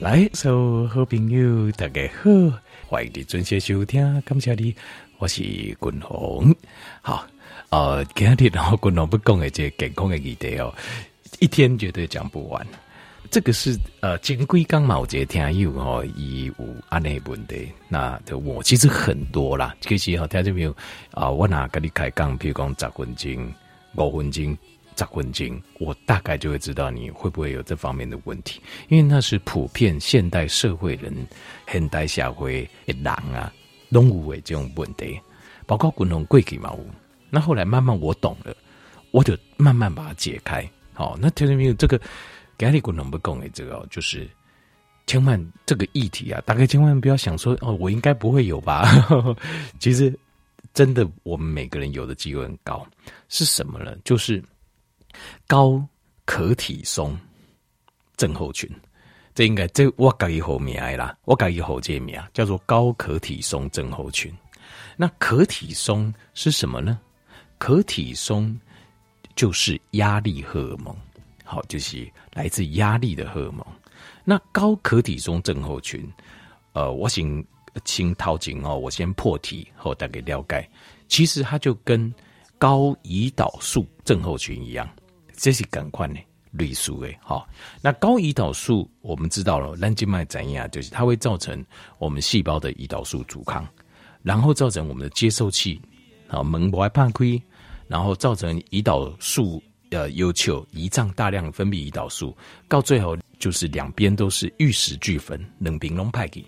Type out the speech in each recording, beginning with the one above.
来，所有好朋友，大家好，欢迎你准时收听，感谢你，我是君鸿。好，呃，今天然后君鸿不讲的这健康的议题哦，一天绝对讲不完。这个是呃，前几天嘛，有一个听友哦，伊有安尼问题，那就我其实很多啦，其实好听众朋友啊，我拿跟你开讲，比如讲十分钟、五分钟。杂混经，我大概就会知道你会不会有这方面的问题，因为那是普遍现代社会人、现代社会的人啊，都有这种问题，包括滚龙贵体嘛。那后来慢慢我懂了，我就慢慢把它解开。好，那听到没有？这个给你滚龙不讲的这个，就是千万这个议题啊，大概千万不要想说哦，我应该不会有吧？其实真的，我们每个人有的机会很高，是什么呢？就是。高可体松症候群，这应该这我改一后名啦，我改一后这名叫做高可体松症候群。那可体松是什么呢？可体松就是压力荷尔蒙，好，就是来自压力的荷尔蒙。那高可体松症候群，呃，我先请陶景哦，我先破题后大概了解，其实它就跟高胰岛素症候群一样。这是赶快的类似的，好。那高胰岛素我们知道了，蓝静脉怎样？就是它会造成我们细胞的胰岛素阻抗，然后造成我们的接受器啊门不爱判亏，然后造成胰岛素呃要求胰脏大量分泌胰岛素，到最后就是两边都是玉石俱焚，冷冰龙派给，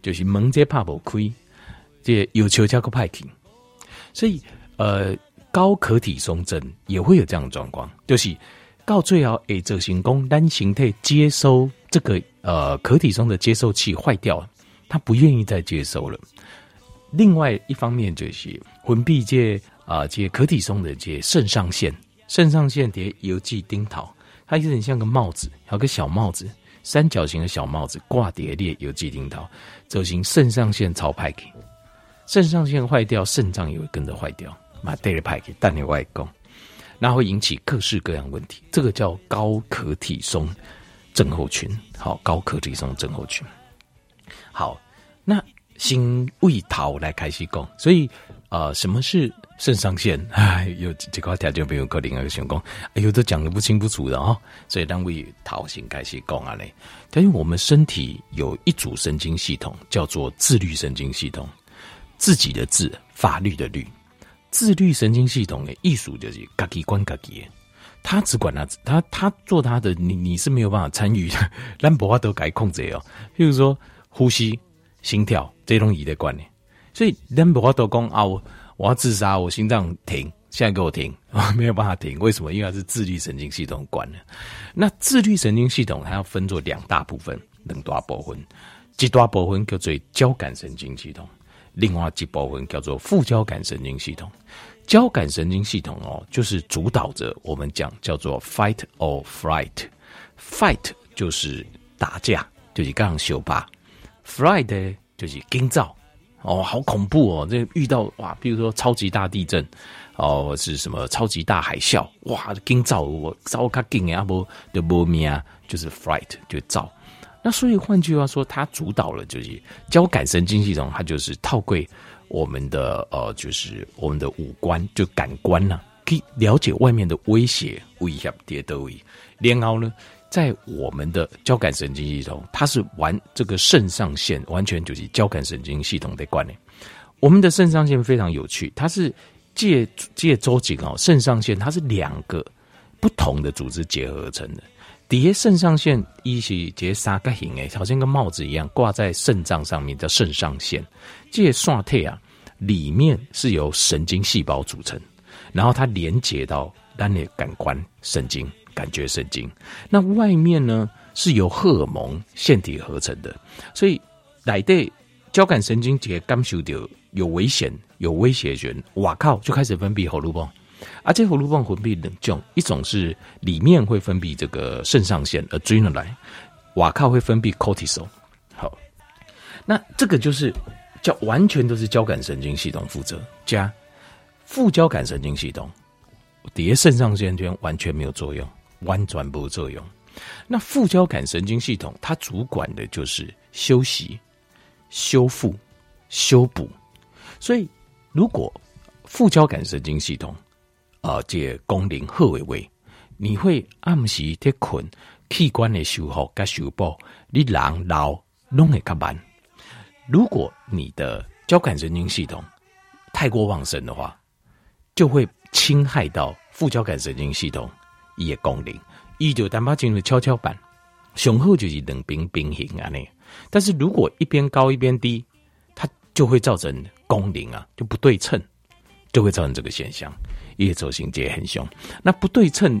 就是门这怕不亏，这要求加个派给，所以呃。高可体松症也会有这样的状况，就是到最后诶，这行功单形态接收这个呃可体松的接收器坏掉了，他不愿意再接收了。另外一方面就是魂臂界啊，这可体松的这肾上腺，肾上腺叠游记丁桃，它有点像个帽子，还有个小帽子，三角形的小帽子挂叠列游记丁桃，走行肾上腺超派给，肾上腺坏掉，肾脏也会跟着坏掉。嘛，带着派给带你外公，那会引起各式各样问题。这个叫高可体松症候群。好，高可体松症候群。好，那心为桃来开始讲。所以，呃，什么是肾上腺？哎，有这块条件没有可能啊，想讲，哎呦，都讲的不清不楚的哦。所以，当为头先开始讲啊嘞。但是我们身体有一组神经系统，叫做自律神经系统。自己的自，法律的律。自律神经系统的艺术就是自己管自己，他只管他，他他做他的，你你是没有办法参与的，咱无法都改控制哦。譬如说呼吸、心跳这种仪的管理，所以咱无法都讲啊，我我要自杀，我心脏停，现在给我停，没有办法停，为什么？因为它是自律神经系统管的。那自律神经系统它要分作两大部分，两大部分，一大部分叫做交感神经系统。另外几部分叫做副交感神经系统，交感神经系统哦，就是主导着我们讲叫做 fight or flight，fight 就是打架，就是刚刚修吧，flight 就是惊躁哦，好恐怖哦，这遇到哇，比如说超级大地震哦，是什么超级大海啸，哇，惊躁我糟卡惊啊不就不命啊，就是 flight 就躁。那所以换句话说，它主导了就是交感神经系统，它就是套柜我们的呃，就是我们的五官就感官呐、可以了解外面的威胁、威胁、跌都位。然后呢，在我们的交感神经系统，它是完这个肾上腺，完全就是交感神经系统的关联。我们的肾上腺非常有趣，它是借借周景哦，肾上腺它是两个不同的组织结合而成的。底下肾上腺一起结三个形诶，好像跟帽子一样挂在肾脏上面，叫肾上腺。这些腺体啊，里面是由神经细胞组成，然后它连接到单列感官神经、感觉神经。那外面呢，是由荷尔蒙腺体合成的，所以来对交感神经节感受到有危险、有威胁权，哇靠，就开始分泌荷尔蒙。而且，荷尔蒙分泌两种，一种是里面会分泌这个肾上腺，adrenaline，瓦靠会分泌 cortisol。好，那这个就是叫完全都是交感神经系统负责，加副交感神经系统，底下肾上腺圈完全没有作用，完全不作用。那副交感神经系统它主管的就是休息、修复、修补。所以，如果副交感神经系统啊、呃，这个、功能好的话，你会暗时在困，器官的修复跟修补，你人老拢会较慢。如果你的交感神经系统太过旺盛的话，就会侵害到副交感神经系统一些功能，伊就单把进入跷跷板，雄厚就是两边平衡安尼。但是如果一边高一边低，它就会造成功能啊就不对称，就会造成这个现象，叶轴型结很凶。那不对称，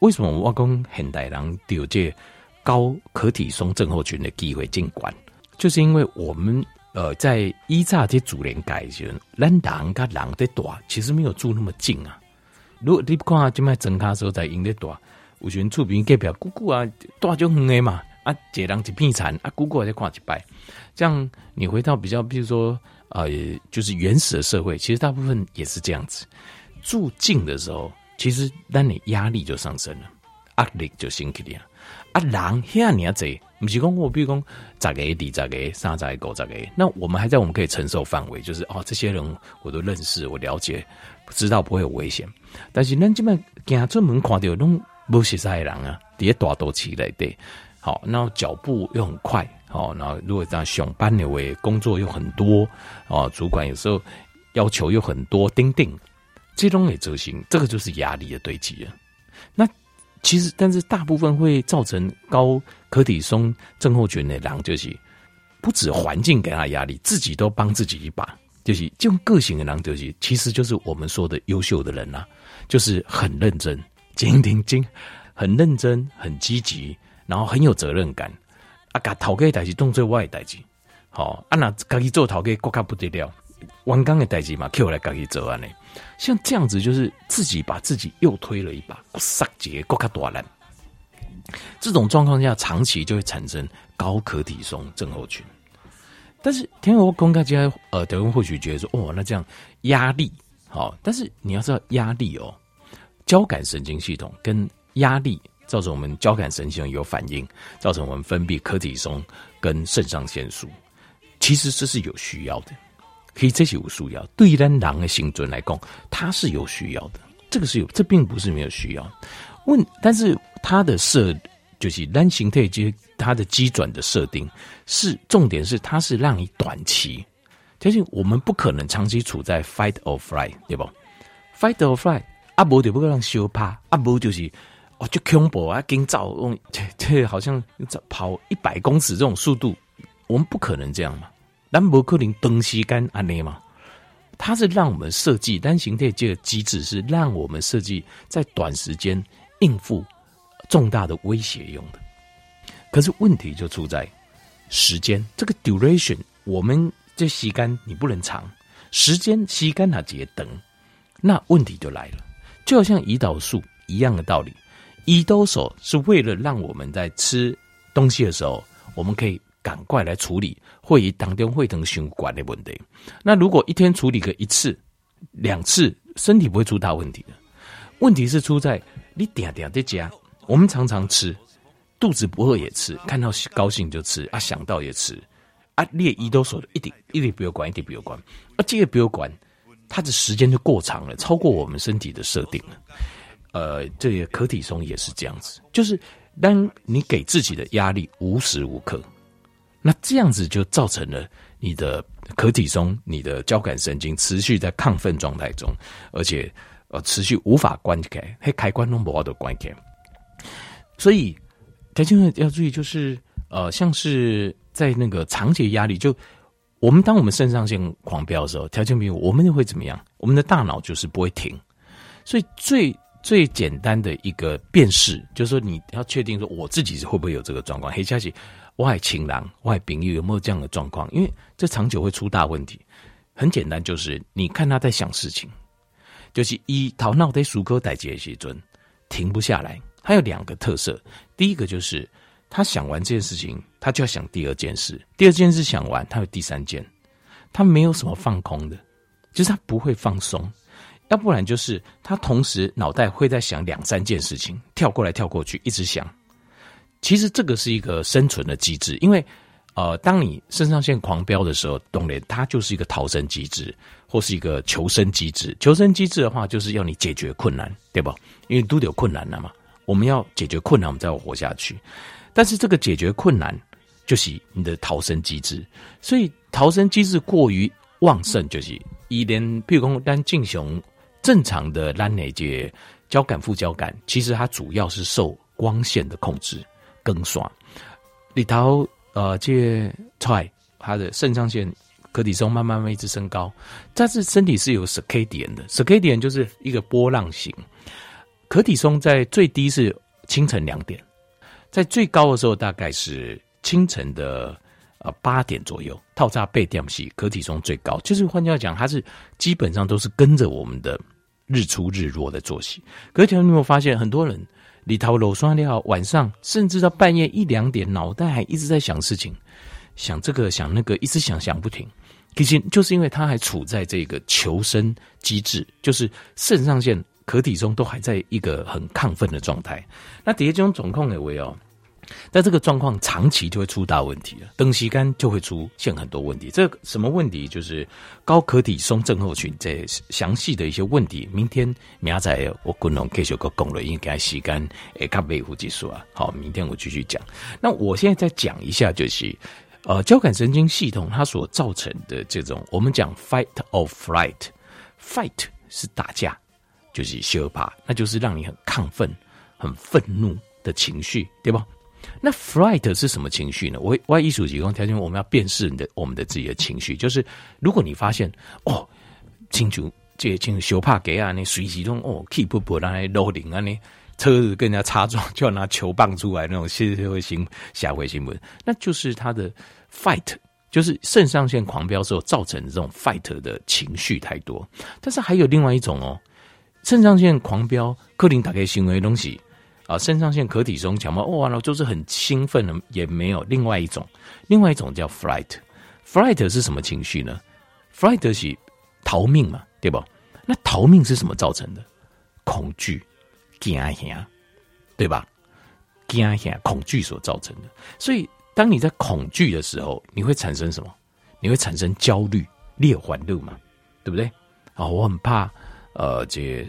为什么我讲现代人有这高可体松症候群的机会进管？就是因为我们。呃，在依乍这主连改前，咱人跟人的大其实没有住那么近啊。如果你不看就卖增卡时候在因的大，有时厝边隔壁姑姑啊，大就远的嘛。啊，一人一片田，啊，姑姑再看一摆。这样你回到比较，比如说呃，就是原始的社会，其实大部分也是这样子。住近的时候，其实让你压力就上升了，压力就升起来。啊，人遐尔济。不是讲我，比如讲十个、二十个、三十个、五十个，那我们还在我们可以承受范围，就是哦，这些人我都认识，我了解，知道不会有危险。但是咱这边行出门看到拢不识啥人啊，底下大都起来的，好，然后脚步又很快，好，然后如果这样上班的话，工作又很多，哦，主管有时候要求又很多，钉钉，这种也执行，这个就是压力的堆积啊。那。其实，但是大部分会造成高可体松症候群的人，就是不止环境给他压力，自己都帮自己一把。就是这种个性的人，就是其实就是我们说的优秀的人呐、啊，就是很认真、精精精，很认真、很积极，然后很有责任感。啊，把头家代志当做我的代志，好啊，那自己做头家更加不得了。完工的代志嘛，Q 来自己做完呢。像这样子，就是自己把自己又推了一把，杀劫过卡多兰。这种状况下，长期就会产生高可体松症候群。但是，天鹅公开家，呃，德文或许觉得说，哦，那这样压力好，但是你要知道压力哦，交感神经系统跟压力造成我们交感神经有反应，造成我们分泌可体松跟肾上腺素，其实这是有需要的。可以这些有需要，对于咱人的生存来讲，它是有需要的。这个是有，这并不是没有需要。问，但是它的设就是单形态，就是它的基转的设定是重点是它是让你短期，就是我们不可能长期处在 fight or flight，对不？fight or flight，阿伯就不可能修怕，阿伯就是哦就恐怖啊，惊躁，用这这好像跑一百公尺这种速度，我们不可能这样嘛。兰博克林东西干安内嘛，它是让我们设计单形态这个机制，是让我们设计在短时间应付重大的威胁用的。可是问题就出在时间，这个 duration，我们这吸干你不能长时间吸干它直接等，那问题就来了。就好像胰岛素一样的道理，胰岛素是为了让我们在吃东西的时候，我们可以。赶快来处理会议当中会疼血管的问题。那如果一天处理个一次、两次，身体不会出大问题的。问题是出在你点点在家，我们常常吃，肚子不饿也吃，看到高兴就吃啊，想到也吃啊。列胰岛素一点一点不要管，一点不要管啊，这个不要管，它的时间就过长了，超过我们身体的设定了。呃，这个可体松也是这样子，就是当你给自己的压力无时无刻。那这样子就造成了你的壳体松、你的交感神经持续在亢奋状态中，而且呃持续无法关开，还开关都不好的关开。所以，条件要注意，就是呃，像是在那个长期压力，就我们当我们肾上腺狂飙的时候，条件比如我们就会怎么样？我们的大脑就是不会停。所以最最简单的一个辨识，就是说你要确定说我自己是会不会有这个状况。黑消息。外情郎、外朋友有没有这样的状况？因为这长久会出大问题。很简单，就是你看他在想事情，就是一头脑在苏科代杰西尊停不下来。他有两个特色，第一个就是他想完这件事情，他就要想第二件事；第二件事想完，他有第三件。他没有什么放空的，就是他不会放松。要不然就是他同时脑袋会在想两三件事情，跳过来跳过去，一直想。其实这个是一个生存的机制，因为呃，当你肾上腺狂飙的时候，当然它就是一个逃生机制，或是一个求生机制。求生机制的话，就是要你解决困难，对吧？因为都得有困难了嘛，我们要解决困难，我们才会活下去。但是这个解决困难，就是你的逃生机制。所以逃生机制过于旺盛，就是一连譬如说单进行正常的拦内接交感副交感，其实它主要是受光线的控制。更爽，里头呃，这出来，他的肾上腺可体松慢慢慢一直升高，但是身体是有 ck 点的 ck 点就是一个波浪形，可体松在最低是清晨两点，在最高的时候大概是清晨的呃八点左右，套扎背电系可体松最高，就是换句话讲，它是基本上都是跟着我们的日出日落的作息。可是你有没有发现很多人？里头楼刷掉，晚上甚至到半夜一两点，脑袋还一直在想事情，想这个想那个，一直想想不停。其实就是因为他还处在这个求生机制，就是肾上腺、可体中都还在一个很亢奋的状态。那底下这种总控的为哦。但这个状况长期就会出大问题了，等时间就会出现很多问题。这什么问题？就是高可体松症候群这详细的一些问题。明天明仔我共同继续个讲了，应该时间诶，较微乎技术啊。好，明天我继续讲。那我现在再讲一下，就是呃，交感神经系统它所造成的这种，我们讲 fight or flight，fight 是打架，就是羞怕，那就是让你很亢奋、很愤怒的情绪，对吧？那 fright 是什么情绪呢？我我艺术提供条件，我们要辨识你的我们的自己的情绪。就是如果你发现哦，清楚这些清楚羞怕给啊，你随时中哦，keep 不来 loading 啊，你车子跟人家擦撞就要拿球棒出来那种，社会新社会新闻，那就是他的 fight，就是肾上腺狂飙时候造成的这种 fight 的情绪太多。但是还有另外一种哦，肾上腺狂飙，克林打开行为的东西。啊，肾上腺可体松强嘛，哇，然后就是很兴奋的，也没有另外一种，另外一种叫 fright。fright 是什么情绪呢？fright 是逃命嘛，对吧？那逃命是什么造成的？恐惧、惊吓，对吧？惊吓、恐惧所造成的。所以，当你在恐惧的时候，你会产生什么？你会产生焦虑、裂环路嘛，对不对？啊，我很怕，呃，这。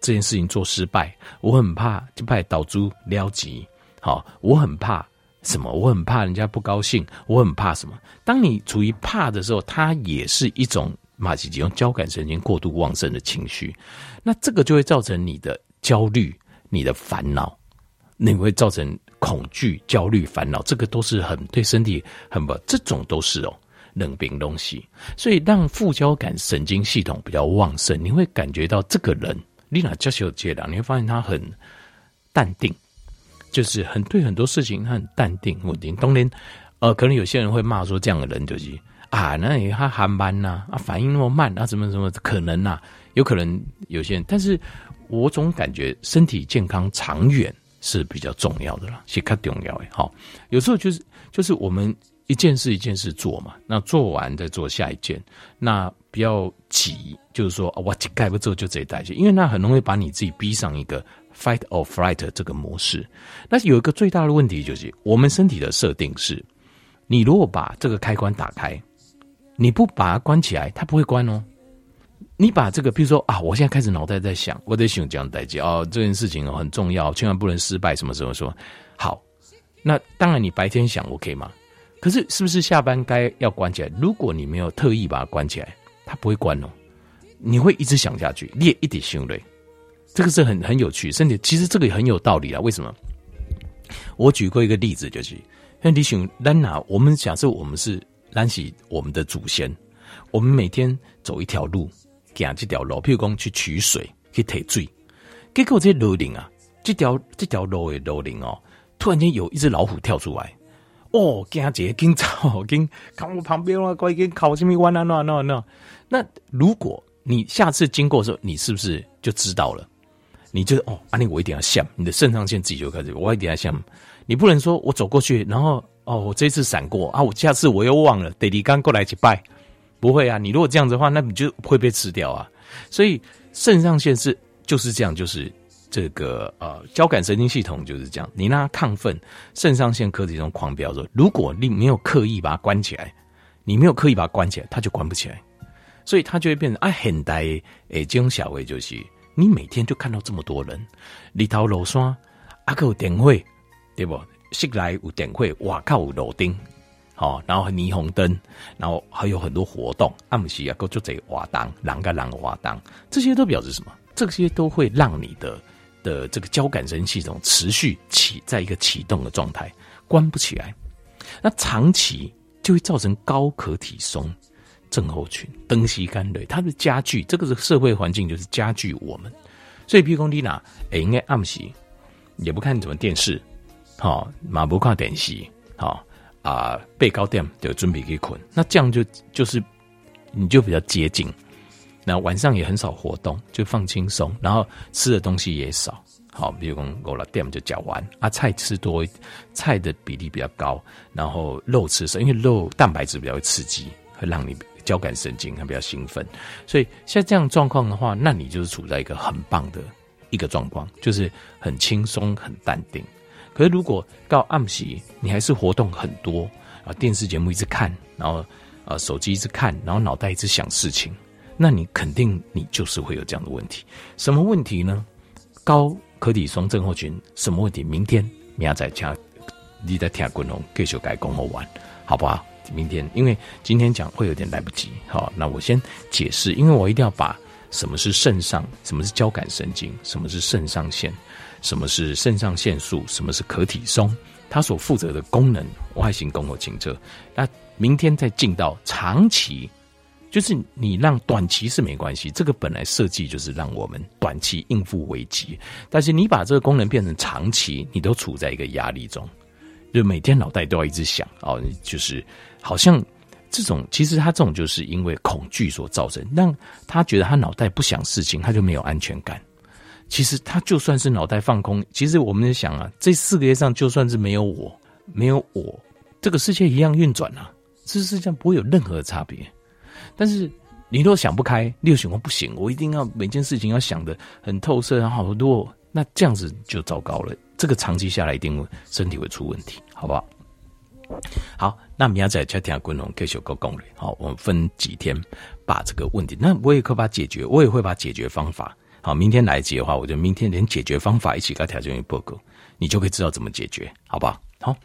这件事情做失败，我很怕就怕导致了结。好，我很怕什么？我很怕人家不高兴。我很怕什么？当你处于怕的时候，它也是一种马西吉用交感神经过度旺盛的情绪。那这个就会造成你的焦虑、你的烦恼，那会造成恐惧、焦虑、烦恼。这个都是很对身体很不，这种都是哦冷冰东西。所以让副交感神经系统比较旺盛，你会感觉到这个人。丽娜教学接档，你会发现他很淡定，就是很对很多事情他很淡定稳定。当然，呃，可能有些人会骂说这样的人就是啊，那你他还慢呐，啊，反应那么慢啊，怎么怎么可能呐，有可能有些人，但是我总感觉身体健康长远是比较重要的啦，是较重要的。好，有时候就是就是我们。一件事一件事做嘛，那做完再做下一件，那不要急，就是说我盖不做就这一代，因为那很容易把你自己逼上一个 fight or flight 这个模式。那有一个最大的问题就是，我们身体的设定是，你如果把这个开关打开，你不把它关起来，它不会关哦。你把这个，比如说啊，我现在开始脑袋在想，我得想这样代志哦，这件事情很重要，千万不能失败，什么什么说好。那当然，你白天想 OK 吗？可是，是不是下班该要关起来？如果你没有特意把它关起来，它不会关哦。你会一直想下去，你也一点心累。这个是很很有趣，身体其实这个也很有道理啊。为什么？我举过一个例子，就是像你想兰娜，我们假设我们是兰喜，我们的祖先，我们每天走一条路，行这条路，譬如讲去取水，去提水，结果这路顶啊，这条这条路的路顶哦，突然间有一只老虎跳出来。哦，惊姐惊走，惊看我旁边啊，快惊靠什么弯啊？那那那那，如果你下次经过的时候，你是不是就知道了？你就哦，阿、啊、你我一定要想，你的肾上腺自己就开始，我一定要想。你不能说我走过去，然后哦，我这次闪过啊，我下次我又忘了，得你刚过来去拜，不会啊。你如果这样子的话，那你就会被吃掉啊。所以肾上腺是就是这样，就是这个呃交感神经系统就是这样，你让它亢奋，肾上腺柯体松狂飙的时候，如果你没有刻意把它关起来，你没有刻意把它关起来，它就关不起来，所以它就会变成啊很呆诶，这种小微就是你每天就看到这么多人，里头楼刷阿有点会对不？室内有点会，外靠有路灯。好，然后霓虹灯，然后还有很多活动，暗时啊，够就这瓦当，啷个啷个瓦当，这些都表示什么？这些都会让你的的这个交感神系统持续起在一个启动的状态，关不起来。那长期就会造成高可体松症候群、灯西干累，它的加剧，这个是社会环境就是加剧我们。所以，比如说你哪，哎，应该暗时也不看什么电视，好，马不看电视，好。啊，背高点就准备去捆，那这样就就是你就比较接近，那晚上也很少活动，就放轻松，然后吃的东西也少。好，比如讲我了点就讲完啊，菜吃多，菜的比例比较高，然后肉吃少，因为肉蛋白质比较刺激，会让你交感神经还比较兴奋，所以像这样状况的话，那你就是处在一个很棒的一个状况，就是很轻松、很淡定。可是，如果到暗时，你还是活动很多啊，电视节目一直看，然后啊，手机一直看，然后脑袋一直想事情，那你肯定你就是会有这样的问题。什么问题呢？高可体松症候群什么问题？明天明仔再你在听滚龙继续改工好玩，好不好？明天因为今天讲会有点来不及，好，那我先解释，因为我一定要把什么是肾上，什么是交感神经，什么是肾上腺。什么是肾上腺素？什么是可体松？它所负责的功能，外形功能清澈。那明天再进到长期，就是你让短期是没关系，这个本来设计就是让我们短期应付危机。但是你把这个功能变成长期，你都处在一个压力中，就每天脑袋都要一直想哦，就是好像这种，其实他这种就是因为恐惧所造成，让他觉得他脑袋不想事情，他就没有安全感。其实他就算是脑袋放空，其实我们在想啊，这世界上就算是没有我，没有我，这个世界一样运转啊，这世界上不会有任何的差别。但是你若想不开，你又想说不行，我一定要每件事情要想的很透彻，然后好多，那这样子就糟糕了。这个长期下来，一定会身体会出问题，好不好？好，那明仔再听滚龙继续讲攻略。好，我们分几天把这个问题，那我也可把解决，我也会把解决方法。好，明天来解的话，我就明天连解决方法一起给他调整一报告，你就可以知道怎么解决，好不好？